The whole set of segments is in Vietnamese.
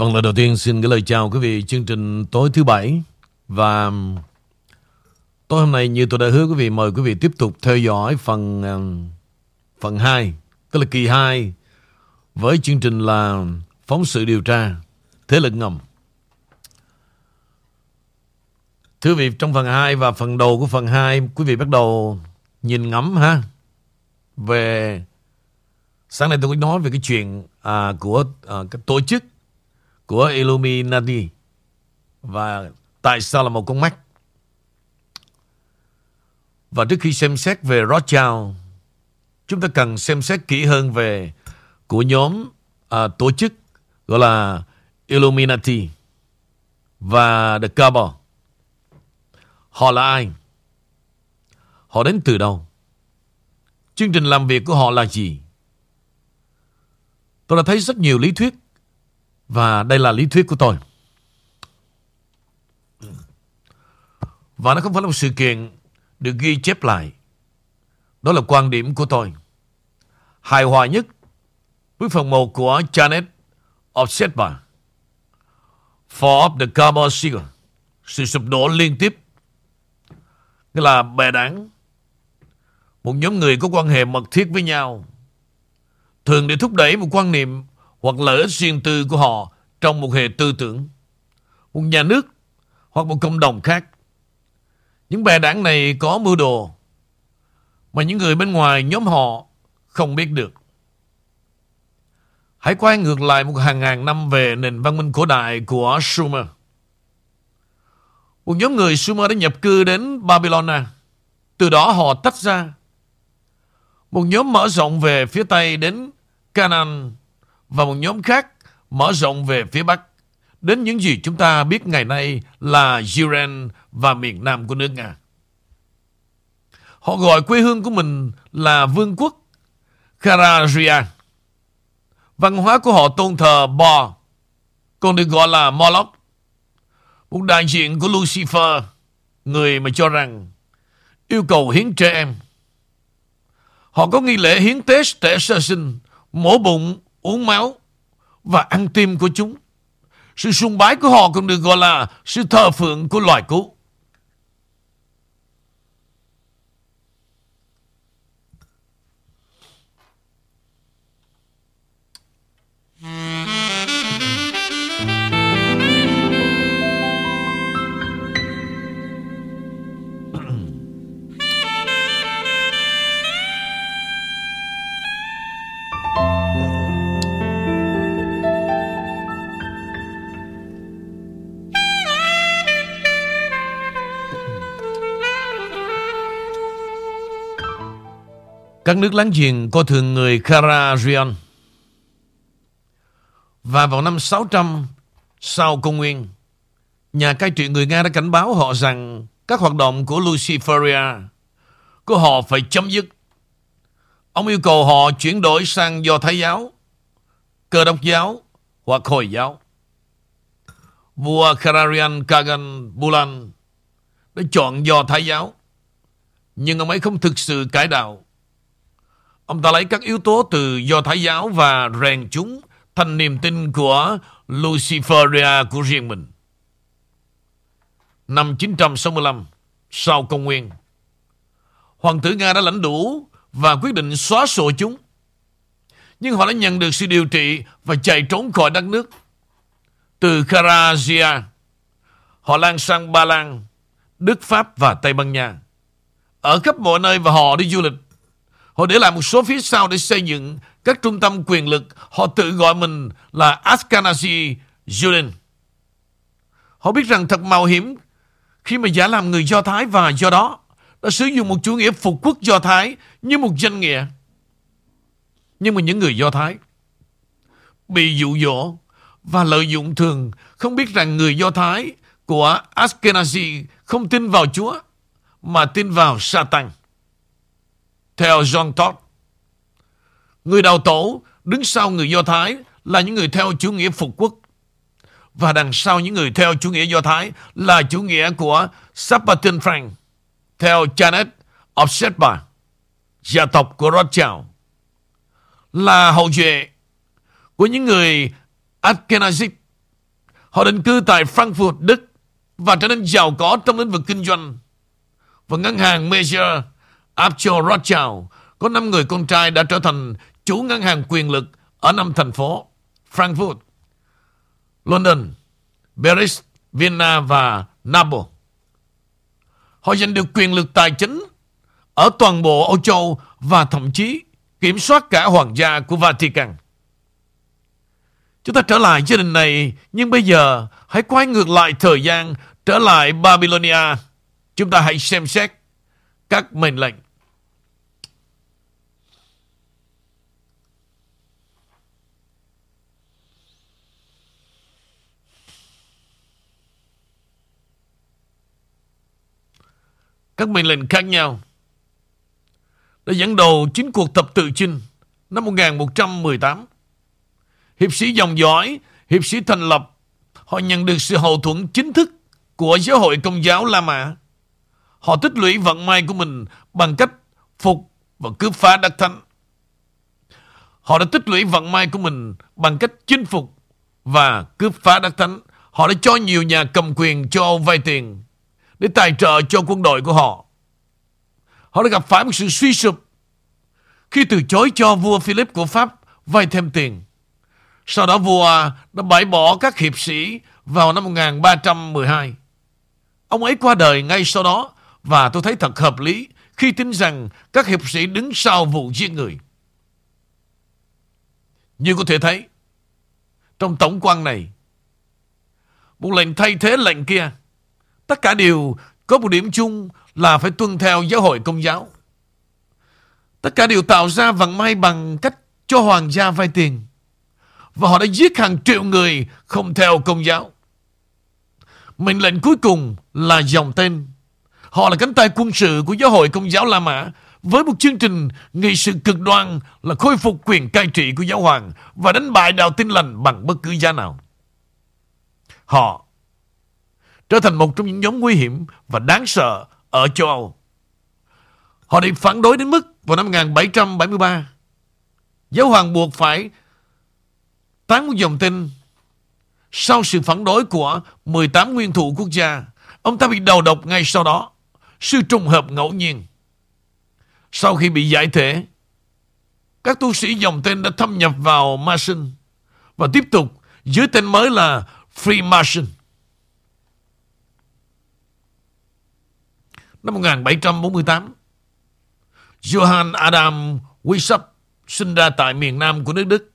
Vâng, lời đầu tiên xin gửi lời chào quý vị chương trình tối thứ bảy và tối hôm nay như tôi đã hứa quý vị mời quý vị tiếp tục theo dõi phần à, phần 2, tức là kỳ 2 với chương trình là phóng sự điều tra thế lực ngầm. Thưa quý vị, trong phần 2 và phần đầu của phần 2 quý vị bắt đầu nhìn ngắm ha về sáng nay tôi có nói về cái chuyện à, của à, cái tổ chức của Illuminati và tại sao là một con mắt. Và trước khi xem xét về Rothschild, chúng ta cần xem xét kỹ hơn về của nhóm à, tổ chức gọi là Illuminati và The Cabal. Họ là ai? Họ đến từ đâu? Chương trình làm việc của họ là gì? Tôi đã thấy rất nhiều lý thuyết và đây là lý thuyết của tôi. Và nó không phải là một sự kiện được ghi chép lại. Đó là quan điểm của tôi. Hài hòa nhất với phần 1 của Janet Obsetba. Fall of the Carbon Seagull. Sự sụp đổ liên tiếp. Nghĩa là bè đảng. Một nhóm người có quan hệ mật thiết với nhau. Thường để thúc đẩy một quan niệm hoặc lợi ích riêng tư của họ trong một hệ tư tưởng, một nhà nước hoặc một cộng đồng khác. Những bè đảng này có mưu đồ mà những người bên ngoài nhóm họ không biết được. Hãy quay ngược lại một hàng ngàn năm về nền văn minh cổ đại của Sumer. Một nhóm người Sumer đã nhập cư đến Babylon. Từ đó họ tách ra. Một nhóm mở rộng về phía Tây đến Canaan và một nhóm khác mở rộng về phía Bắc đến những gì chúng ta biết ngày nay là Iran và miền Nam của nước Nga. Họ gọi quê hương của mình là vương quốc Kararia. Văn hóa của họ tôn thờ Bo, còn được gọi là Moloch. Một đại diện của Lucifer, người mà cho rằng yêu cầu hiến trẻ em. Họ có nghi lễ hiến tế trẻ sơ sinh, mổ bụng, uống máu và ăn tim của chúng. Sự sùng bái của họ còn được gọi là sự thờ phượng của loài cũ. Các nước láng giềng coi thường người Karajian. Và vào năm 600 sau công nguyên, nhà cai trị người Nga đã cảnh báo họ rằng các hoạt động của Luciferia của họ phải chấm dứt. Ông yêu cầu họ chuyển đổi sang Do Thái giáo, Cơ đốc giáo hoặc Hồi giáo. Vua Kararian Kagan Bulan đã chọn Do Thái giáo, nhưng ông ấy không thực sự cải đạo Ông ta lấy các yếu tố từ Do Thái giáo và rèn chúng thành niềm tin của Luciferia của riêng mình. Năm 965, sau công nguyên, Hoàng tử Nga đã lãnh đủ và quyết định xóa sổ chúng. Nhưng họ đã nhận được sự điều trị và chạy trốn khỏi đất nước. Từ Karazia, họ lan sang Ba Lan, Đức Pháp và Tây Ban Nha. Ở khắp mọi nơi và họ đi du lịch Họ để lại một số phía sau để xây dựng các trung tâm quyền lực. Họ tự gọi mình là Ashkenazi Juden. Họ biết rằng thật mạo hiểm khi mà giả làm người Do Thái và do đó đã sử dụng một chủ nghĩa phục quốc Do Thái như một danh nghĩa. Nhưng mà những người Do Thái bị dụ dỗ và lợi dụng thường, không biết rằng người Do Thái của Ashkenazi không tin vào Chúa, mà tin vào Satan. Theo John Todd, người đào tổ đứng sau người Do Thái là những người theo chủ nghĩa phục quốc. Và đằng sau những người theo chủ nghĩa Do Thái là chủ nghĩa của Sabatin Frank, theo Janet Obsetba, gia tộc của Rothschild, là hậu duệ của những người Ashkenazic. Họ định cư tại Frankfurt, Đức và trở nên giàu có trong lĩnh vực kinh doanh. Và ngân hàng Major Archer Rothschild có 5 người con trai đã trở thành chủ ngân hàng quyền lực ở năm thành phố Frankfurt, London, Paris, Vienna và Naples. Họ giành được quyền lực tài chính ở toàn bộ Âu Châu và thậm chí kiểm soát cả hoàng gia của Vatican. Chúng ta trở lại gia đình này, nhưng bây giờ hãy quay ngược lại thời gian trở lại Babylonia. Chúng ta hãy xem xét các mệnh lệnh. Các mệnh lệnh khác nhau đã dẫn đầu chính cuộc tập tự chinh năm 1118. Hiệp sĩ dòng dõi, hiệp sĩ thành lập, họ nhận được sự hậu thuẫn chính thức của giáo hội công giáo La Mã. Họ tích lũy vận may của mình bằng cách phục và cướp phá đất thánh. Họ đã tích lũy vận may của mình bằng cách chinh phục và cướp phá đất thánh. Họ đã cho nhiều nhà cầm quyền cho vay tiền để tài trợ cho quân đội của họ. Họ đã gặp phải một sự suy sụp khi từ chối cho vua Philip của Pháp vay thêm tiền. Sau đó vua đã bãi bỏ các hiệp sĩ vào năm 1312. Ông ấy qua đời ngay sau đó và tôi thấy thật hợp lý khi tin rằng các hiệp sĩ đứng sau vụ giết người. Như có thể thấy, trong tổng quan này, một lệnh thay thế lệnh kia, tất cả đều có một điểm chung là phải tuân theo giáo hội công giáo. Tất cả đều tạo ra vận may bằng cách cho hoàng gia vay tiền. Và họ đã giết hàng triệu người không theo công giáo. Mệnh lệnh cuối cùng là dòng tên. Họ là cánh tay quân sự của giáo hội công giáo La Mã với một chương trình nghị sự cực đoan là khôi phục quyền cai trị của giáo hoàng và đánh bại đạo tin lành bằng bất cứ giá nào. Họ trở thành một trong những nhóm nguy hiểm và đáng sợ ở châu Âu. Họ bị phản đối đến mức vào năm 1773, giáo hoàng buộc phải tán một dòng tin sau sự phản đối của 18 nguyên thủ quốc gia. Ông ta bị đầu độc ngay sau đó. Sự trùng hợp ngẫu nhiên. Sau khi bị giải thể, các tu sĩ dòng tên đã thâm nhập vào Mason và tiếp tục dưới tên mới là Freemason. Năm 1748, Johann Adam Weishaupt sinh ra tại miền Nam của nước Đức.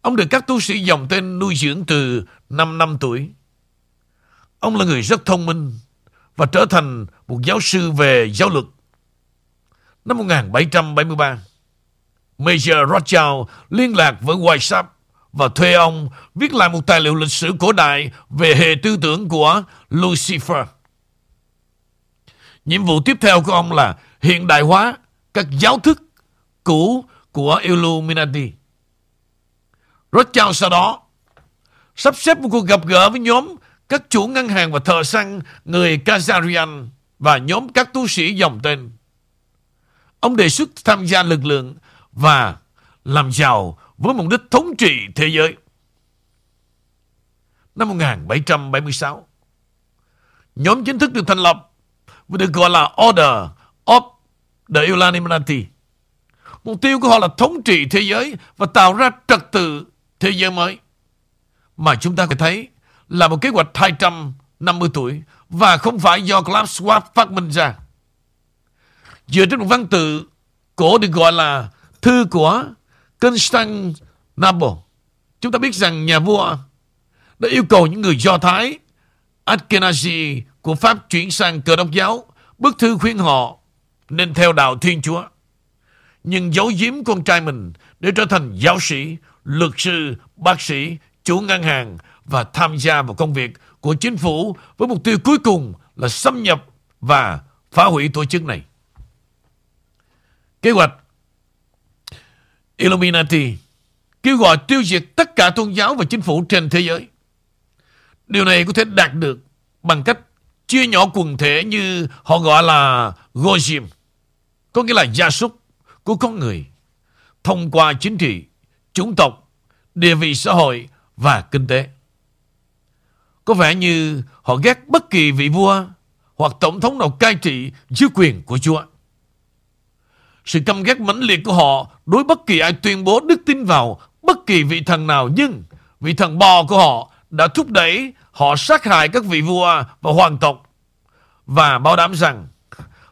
Ông được các tu sĩ dòng tên nuôi dưỡng từ 5 năm tuổi. Ông là người rất thông minh và trở thành một giáo sư về giáo luật. Năm 1773, Major Rothschild liên lạc với Weishaupt và thuê ông viết lại một tài liệu lịch sử cổ đại về hệ tư tưởng của Lucifer. Nhiệm vụ tiếp theo của ông là hiện đại hóa các giáo thức cũ của Illuminati. Rothschild sau đó sắp xếp một cuộc gặp gỡ với nhóm các chủ ngân hàng và thợ săn người Kazarian và nhóm các tu sĩ dòng tên. Ông đề xuất tham gia lực lượng và làm giàu với mục đích thống trị thế giới. Năm 1776, nhóm chính thức được thành lập và được gọi là Order of the Illuminati. Mục tiêu của họ là thống trị thế giới và tạo ra trật tự thế giới mới. Mà chúng ta có thể thấy là một kế hoạch 250 tuổi và không phải do Klaus Schwab phát minh ra. Dựa trên một văn tự cổ được gọi là Thư của Constantinople. Chúng ta biết rằng nhà vua đã yêu cầu những người Do Thái Ashkenazi của Pháp chuyển sang cơ đốc giáo. Bức thư khuyên họ nên theo đạo Thiên Chúa. Nhưng giấu giếm con trai mình để trở thành giáo sĩ, luật sư, bác sĩ, chủ ngân hàng và tham gia vào công việc của chính phủ với mục tiêu cuối cùng là xâm nhập và phá hủy tổ chức này. Kế hoạch Illuminati kêu gọi tiêu diệt tất cả tôn giáo và chính phủ trên thế giới. Điều này có thể đạt được bằng cách chia nhỏ quần thể như họ gọi là Gojim, có nghĩa là gia súc của con người, thông qua chính trị, chủng tộc, địa vị xã hội và kinh tế có vẻ như họ ghét bất kỳ vị vua hoặc tổng thống nào cai trị dưới quyền của Chúa. Sự căm ghét mãnh liệt của họ đối bất kỳ ai tuyên bố đức tin vào bất kỳ vị thần nào, nhưng vị thần bò của họ đã thúc đẩy họ sát hại các vị vua và hoàng tộc và bảo đảm rằng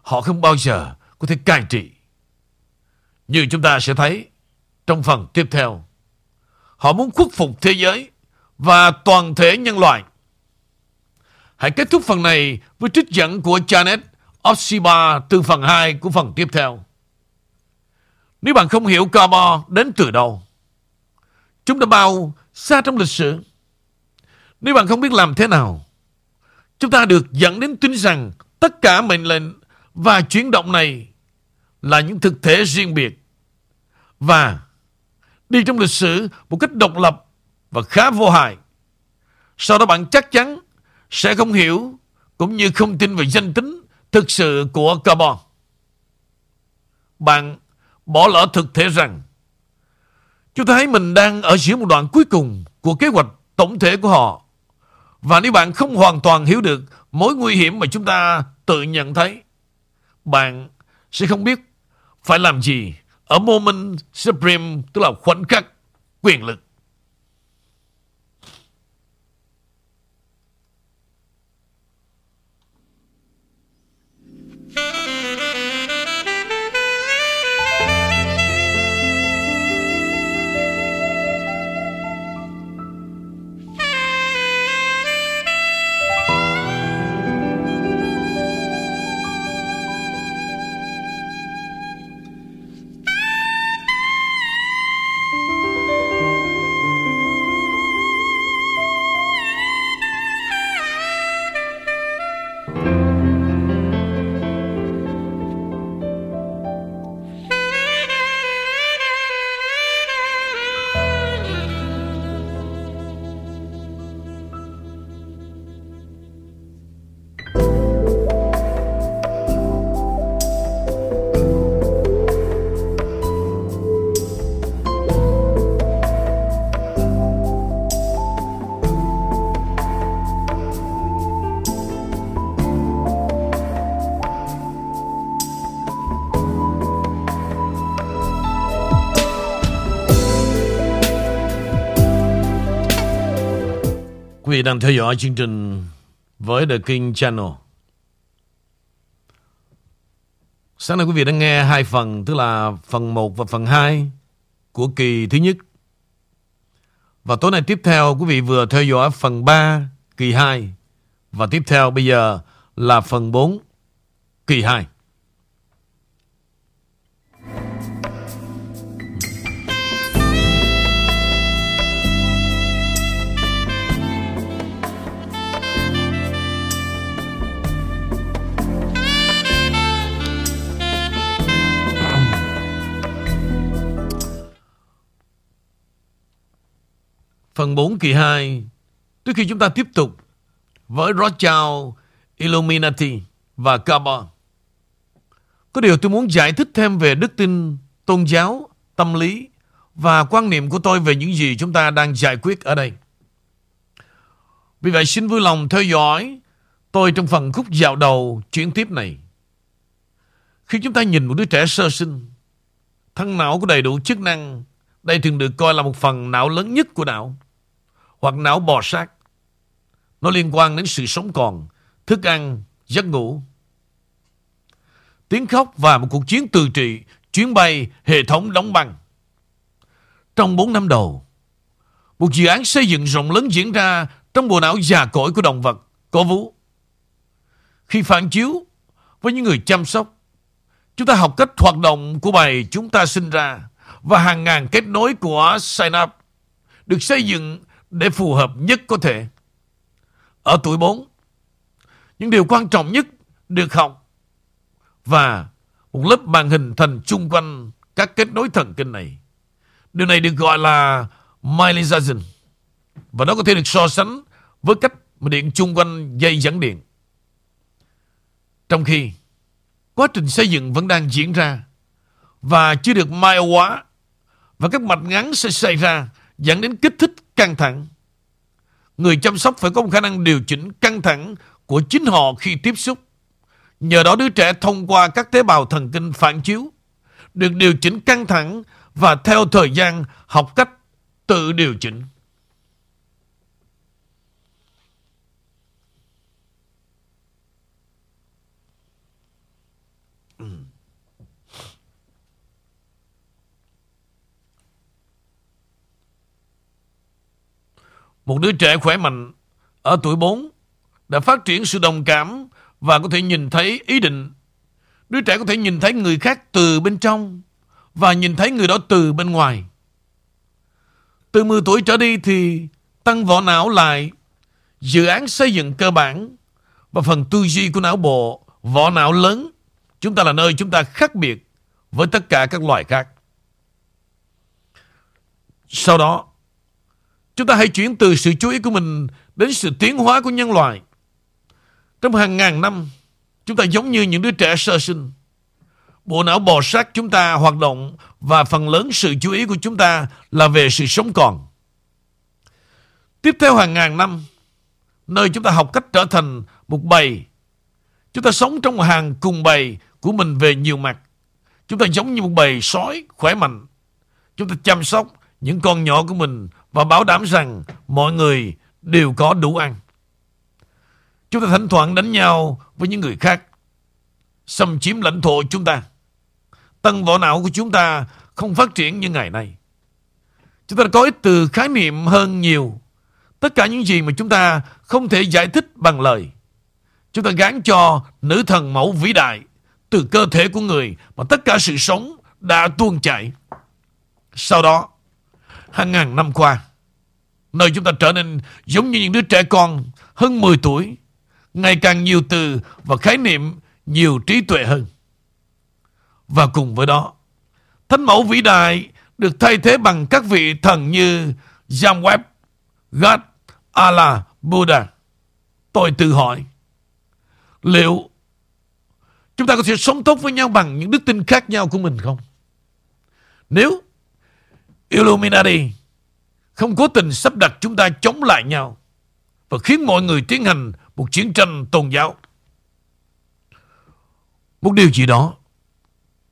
họ không bao giờ có thể cai trị. Như chúng ta sẽ thấy trong phần tiếp theo. Họ muốn khuất phục thế giới và toàn thể nhân loại. Hãy kết thúc phần này với trích dẫn của Janet Opsiba từ phần 2 của phần tiếp theo. Nếu bạn không hiểu Cabo đến từ đâu, chúng đã bao xa trong lịch sử. Nếu bạn không biết làm thế nào, chúng ta được dẫn đến tin rằng tất cả mệnh lệnh và chuyển động này là những thực thể riêng biệt và đi trong lịch sử một cách độc lập và khá vô hại. Sau đó bạn chắc chắn sẽ không hiểu cũng như không tin về danh tính thực sự của carbon. Bạn bỏ lỡ thực thể rằng chúng ta thấy mình đang ở giữa một đoạn cuối cùng của kế hoạch tổng thể của họ. Và nếu bạn không hoàn toàn hiểu được mối nguy hiểm mà chúng ta tự nhận thấy, bạn sẽ không biết phải làm gì ở moment supreme, tức là khoảnh khắc quyền lực. Quý vị đang theo dõi chương trình với The King Channel. Sáng nay quý vị đang nghe hai phần, tức là phần 1 và phần 2 của kỳ thứ nhất. Và tối nay tiếp theo quý vị vừa theo dõi phần 3 kỳ 2 và tiếp theo bây giờ là phần 4 kỳ 2. Phần 4 kỳ 2 Trước khi chúng ta tiếp tục Với Rothschild, Illuminati và Carbon Có điều tôi muốn giải thích thêm về đức tin, tôn giáo, tâm lý Và quan niệm của tôi về những gì chúng ta đang giải quyết ở đây. Vì vậy xin vui lòng theo dõi tôi trong phần khúc dạo đầu chuyển tiếp này. Khi chúng ta nhìn một đứa trẻ sơ sinh Thân não có đầy đủ chức năng đây thường được coi là một phần não lớn nhất của não hoặc não bò sát. Nó liên quan đến sự sống còn, thức ăn, giấc ngủ. Tiếng khóc và một cuộc chiến từ trị, chuyến bay, hệ thống đóng băng. Trong 4 năm đầu, một dự án xây dựng rộng lớn diễn ra trong bộ não già cỗi của động vật, có vú. Khi phản chiếu với những người chăm sóc, chúng ta học cách hoạt động của bài chúng ta sinh ra và hàng ngàn kết nối của synapse được xây dựng để phù hợp nhất có thể. Ở tuổi 4, những điều quan trọng nhất được học và một lớp màn hình thành chung quanh các kết nối thần kinh này. Điều này được gọi là myelization và nó có thể được so sánh với cách mà điện chung quanh dây dẫn điện. Trong khi quá trình xây dựng vẫn đang diễn ra và chưa được mai hóa và các mạch ngắn sẽ xảy ra dẫn đến kích thích căng thẳng. người chăm sóc phải có một khả năng điều chỉnh căng thẳng của chính họ khi tiếp xúc. Nhờ đó đứa trẻ thông qua các tế bào thần kinh phản chiếu, được điều chỉnh căng thẳng và theo thời gian học cách tự điều chỉnh. Một đứa trẻ khỏe mạnh ở tuổi 4 đã phát triển sự đồng cảm và có thể nhìn thấy ý định. Đứa trẻ có thể nhìn thấy người khác từ bên trong và nhìn thấy người đó từ bên ngoài. Từ 10 tuổi trở đi thì tăng vỏ não lại dự án xây dựng cơ bản và phần tư duy của não bộ, vỏ não lớn. Chúng ta là nơi chúng ta khác biệt với tất cả các loài khác. Sau đó, chúng ta hãy chuyển từ sự chú ý của mình đến sự tiến hóa của nhân loại. Trong hàng ngàn năm, chúng ta giống như những đứa trẻ sơ sinh. Bộ não bò sát chúng ta hoạt động và phần lớn sự chú ý của chúng ta là về sự sống còn. Tiếp theo hàng ngàn năm, nơi chúng ta học cách trở thành một bầy. Chúng ta sống trong một hàng cùng bầy của mình về nhiều mặt. Chúng ta giống như một bầy sói khỏe mạnh. Chúng ta chăm sóc những con nhỏ của mình và bảo đảm rằng mọi người đều có đủ ăn. Chúng ta thỉnh thoảng đánh nhau với những người khác, xâm chiếm lãnh thổ chúng ta. Tân võ não của chúng ta không phát triển như ngày nay. Chúng ta có ít từ khái niệm hơn nhiều. Tất cả những gì mà chúng ta không thể giải thích bằng lời. Chúng ta gán cho nữ thần mẫu vĩ đại từ cơ thể của người mà tất cả sự sống đã tuôn chảy. Sau đó, hàng ngàn năm qua, nơi chúng ta trở nên giống như những đứa trẻ con hơn 10 tuổi, ngày càng nhiều từ và khái niệm nhiều trí tuệ hơn. Và cùng với đó, thánh mẫu vĩ đại được thay thế bằng các vị thần như Jamweb, God, Allah, Buddha. Tôi tự hỏi, liệu chúng ta có thể sống tốt với nhau bằng những đức tin khác nhau của mình không? Nếu Illuminati không cố tình sắp đặt chúng ta chống lại nhau và khiến mọi người tiến hành một chiến tranh tôn giáo. Một điều gì đó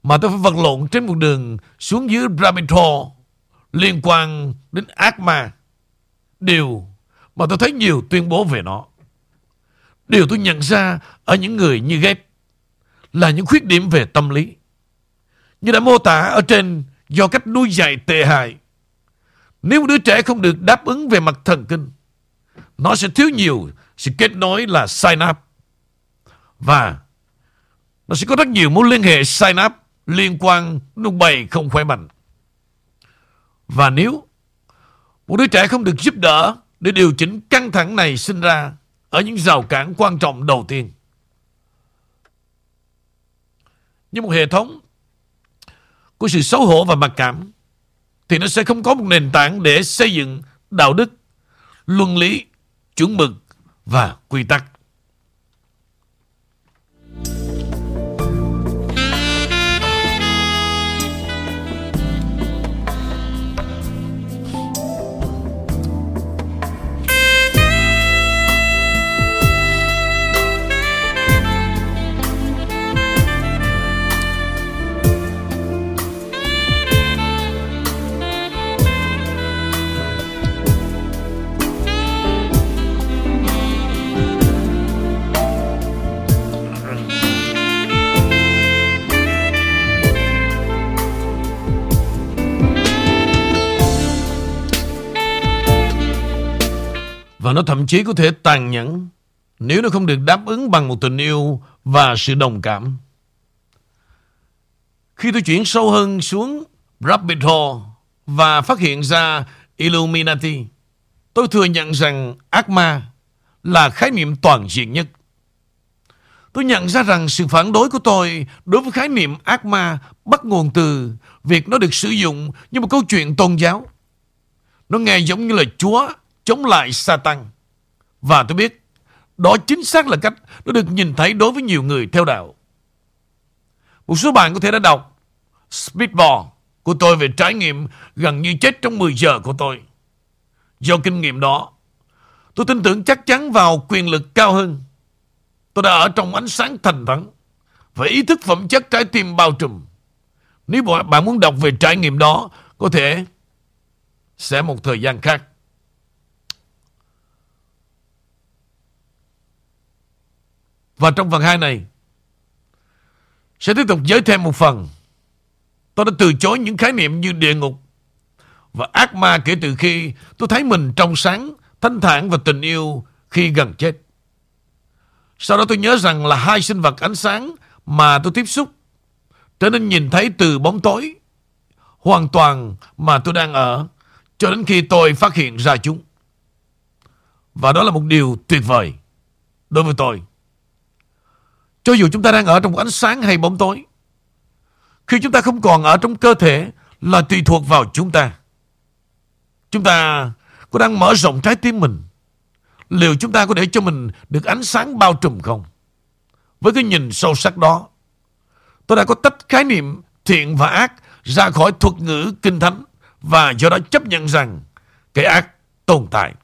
mà tôi phải vật lộn trên một đường xuống dưới rabbit hole liên quan đến ác ma. Điều mà tôi thấy nhiều tuyên bố về nó. Điều tôi nhận ra ở những người như ghép là những khuyết điểm về tâm lý. Như đã mô tả ở trên, do cách nuôi dạy tệ hại. Nếu một đứa trẻ không được đáp ứng về mặt thần kinh, nó sẽ thiếu nhiều sự kết nối là synapse. Và nó sẽ có rất nhiều mối liên hệ synapse liên quan đến bầy không khỏe mạnh. Và nếu một đứa trẻ không được giúp đỡ để điều chỉnh căng thẳng này sinh ra ở những rào cản quan trọng đầu tiên. Như một hệ thống của sự xấu hổ và mặc cảm thì nó sẽ không có một nền tảng để xây dựng đạo đức, luân lý, chuẩn mực và quy tắc. Nó thậm chí có thể tàn nhẫn nếu nó không được đáp ứng bằng một tình yêu và sự đồng cảm. Khi tôi chuyển sâu hơn xuống Rabbit Hole và phát hiện ra Illuminati, tôi thừa nhận rằng ác ma là khái niệm toàn diện nhất. Tôi nhận ra rằng sự phản đối của tôi đối với khái niệm ác ma bắt nguồn từ việc nó được sử dụng như một câu chuyện tôn giáo. Nó nghe giống như là Chúa chống lại Satan. Và tôi biết đó chính xác là cách nó được nhìn thấy đối với nhiều người theo đạo. Một số bạn có thể đã đọc Speedball của tôi về trải nghiệm gần như chết trong 10 giờ của tôi. Do kinh nghiệm đó, Tôi tin tưởng chắc chắn vào quyền lực cao hơn. Tôi đã ở trong ánh sáng thành thắng và ý thức phẩm chất trái tim bao trùm. Nếu bạn muốn đọc về trải nghiệm đó, có thể sẽ một thời gian khác. Và trong phần 2 này, sẽ tiếp tục giới thêm một phần. Tôi đã từ chối những khái niệm như địa ngục và ác ma kể từ khi tôi thấy mình trong sáng, thanh thản và tình yêu khi gần chết. Sau đó tôi nhớ rằng là hai sinh vật ánh sáng mà tôi tiếp xúc trở nên nhìn thấy từ bóng tối hoàn toàn mà tôi đang ở cho đến khi tôi phát hiện ra chúng. Và đó là một điều tuyệt vời đối với tôi. Cho dù chúng ta đang ở trong ánh sáng hay bóng tối, khi chúng ta không còn ở trong cơ thể là tùy thuộc vào chúng ta. Chúng ta có đang mở rộng trái tim mình? Liệu chúng ta có để cho mình được ánh sáng bao trùm không? Với cái nhìn sâu sắc đó, tôi đã có tách khái niệm thiện và ác ra khỏi thuật ngữ kinh thánh và do đó chấp nhận rằng cái ác tồn tại.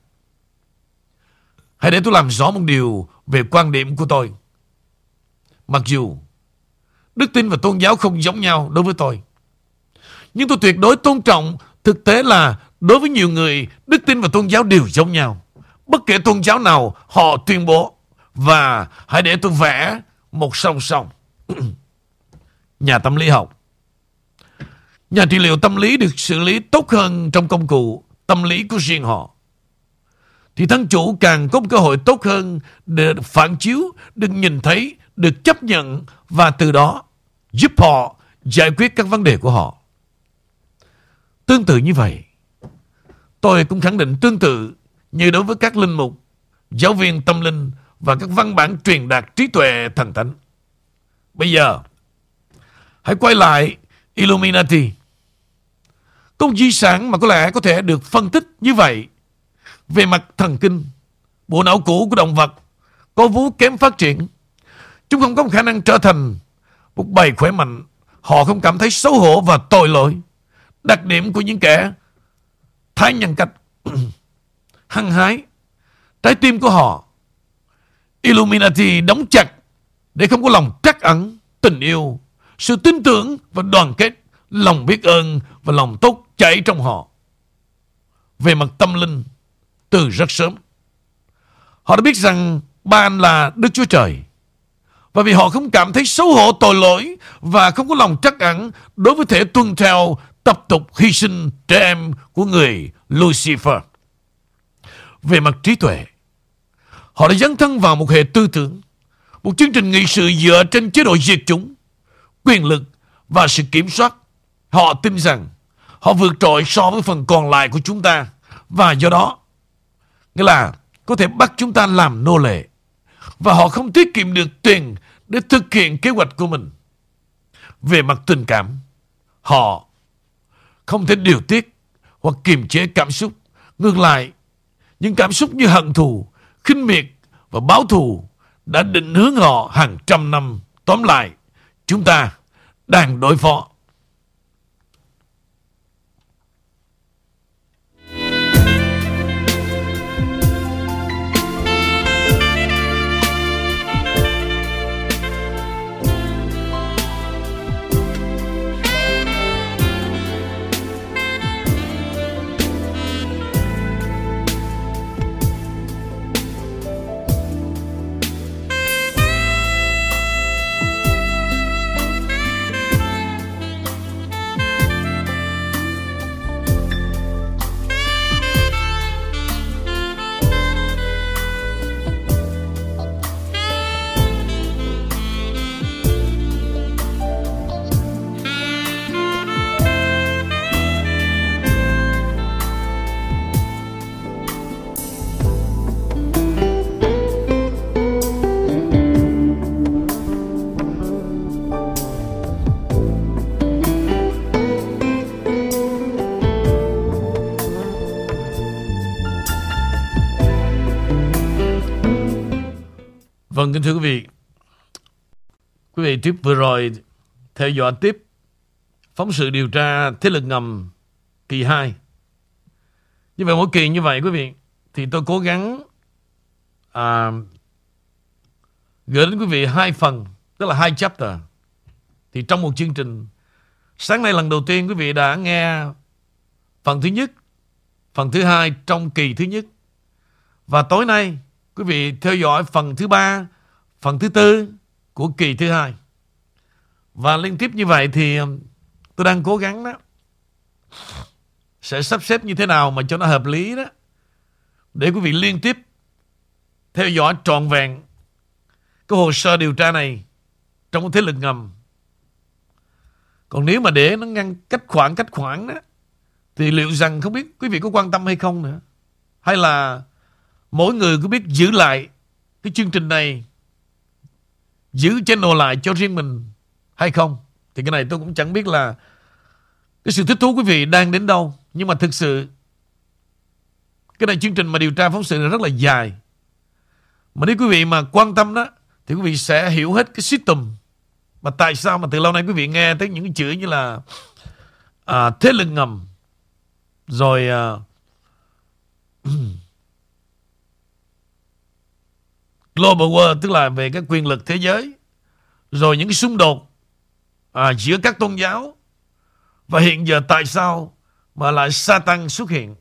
Hãy để tôi làm rõ một điều về quan điểm của tôi. Mặc dù đức tin và tôn giáo không giống nhau đối với tôi, nhưng tôi tuyệt đối tôn trọng thực tế là đối với nhiều người đức tin và tôn giáo đều giống nhau. Bất kể tôn giáo nào họ tuyên bố và hãy để tôi vẽ một song song. Nhà tâm lý học Nhà trị liệu tâm lý được xử lý tốt hơn trong công cụ tâm lý của riêng họ. Thì thân chủ càng có một cơ hội tốt hơn để phản chiếu, được nhìn thấy, được chấp nhận và từ đó giúp họ giải quyết các vấn đề của họ. Tương tự như vậy, tôi cũng khẳng định tương tự như đối với các linh mục, giáo viên tâm linh và các văn bản truyền đạt trí tuệ thần thánh. Bây giờ, hãy quay lại Illuminati. Công di sản mà có lẽ có thể được phân tích như vậy về mặt thần kinh, bộ não cũ của động vật có vú kém phát triển. Chúng không có khả năng trở thành một bầy khỏe mạnh. Họ không cảm thấy xấu hổ và tội lỗi. Đặc điểm của những kẻ thái nhân cách hăng hái. Trái tim của họ Illuminati đóng chặt để không có lòng trắc ẩn, tình yêu, sự tin tưởng và đoàn kết, lòng biết ơn và lòng tốt chảy trong họ. Về mặt tâm linh, từ rất sớm. Họ đã biết rằng ba anh là Đức Chúa Trời. Và vì họ không cảm thấy xấu hổ tội lỗi và không có lòng trắc ẩn đối với thể tuân theo tập tục hy sinh trẻ em của người Lucifer. Về mặt trí tuệ, họ đã dấn thân vào một hệ tư tưởng, một chương trình nghị sự dựa trên chế độ diệt chủng, quyền lực và sự kiểm soát. Họ tin rằng họ vượt trội so với phần còn lại của chúng ta và do đó nghĩa là có thể bắt chúng ta làm nô lệ và họ không tiết kiệm được tiền để thực hiện kế hoạch của mình. Về mặt tình cảm, họ không thể điều tiết hoặc kiềm chế cảm xúc. Ngược lại, những cảm xúc như hận thù, khinh miệt và báo thù đã định hướng họ hàng trăm năm. Tóm lại, chúng ta đang đối phó. Vâng, kính thưa quý vị. Quý vị tiếp vừa rồi theo dõi tiếp phóng sự điều tra thế lực ngầm kỳ 2. Như vậy mỗi kỳ như vậy quý vị thì tôi cố gắng à, gửi đến quý vị hai phần, tức là hai chapter. Thì trong một chương trình, sáng nay lần đầu tiên quý vị đã nghe phần thứ nhất, phần thứ hai trong kỳ thứ nhất. Và tối nay, quý vị theo dõi phần thứ ba, phần thứ tư của kỳ thứ hai. Và liên tiếp như vậy thì tôi đang cố gắng đó sẽ sắp xếp như thế nào mà cho nó hợp lý đó để quý vị liên tiếp theo dõi trọn vẹn cái hồ sơ điều tra này trong thế lực ngầm. Còn nếu mà để nó ngăn cách khoảng cách khoảng đó thì liệu rằng không biết quý vị có quan tâm hay không nữa. Hay là mỗi người cứ biết giữ lại cái chương trình này giữ channel lại cho riêng mình hay không. Thì cái này tôi cũng chẳng biết là cái sự thích thú quý vị đang đến đâu. Nhưng mà thực sự cái này chương trình mà điều tra phóng sự này rất là dài. Mà nếu quý vị mà quan tâm đó thì quý vị sẽ hiểu hết cái system mà tại sao mà từ lâu nay quý vị nghe tới những cái chữ như là à, thế lực ngầm rồi à, global world tức là về cái quyền lực thế giới rồi những cái xung đột à, giữa các tôn giáo. Và hiện giờ tại sao mà lại Satan xuất hiện?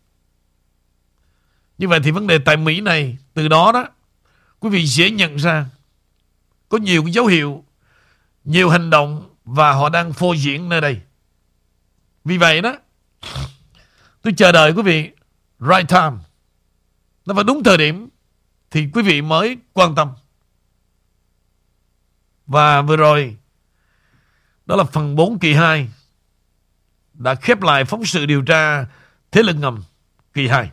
Như vậy thì vấn đề tại Mỹ này từ đó đó quý vị dễ nhận ra có nhiều dấu hiệu nhiều hành động và họ đang phô diễn nơi đây. Vì vậy đó tôi chờ đợi quý vị right time. Nó phải đúng thời điểm thì quý vị mới quan tâm. Và vừa rồi, đó là phần 4 kỳ 2 đã khép lại phóng sự điều tra thế lực ngầm kỳ 2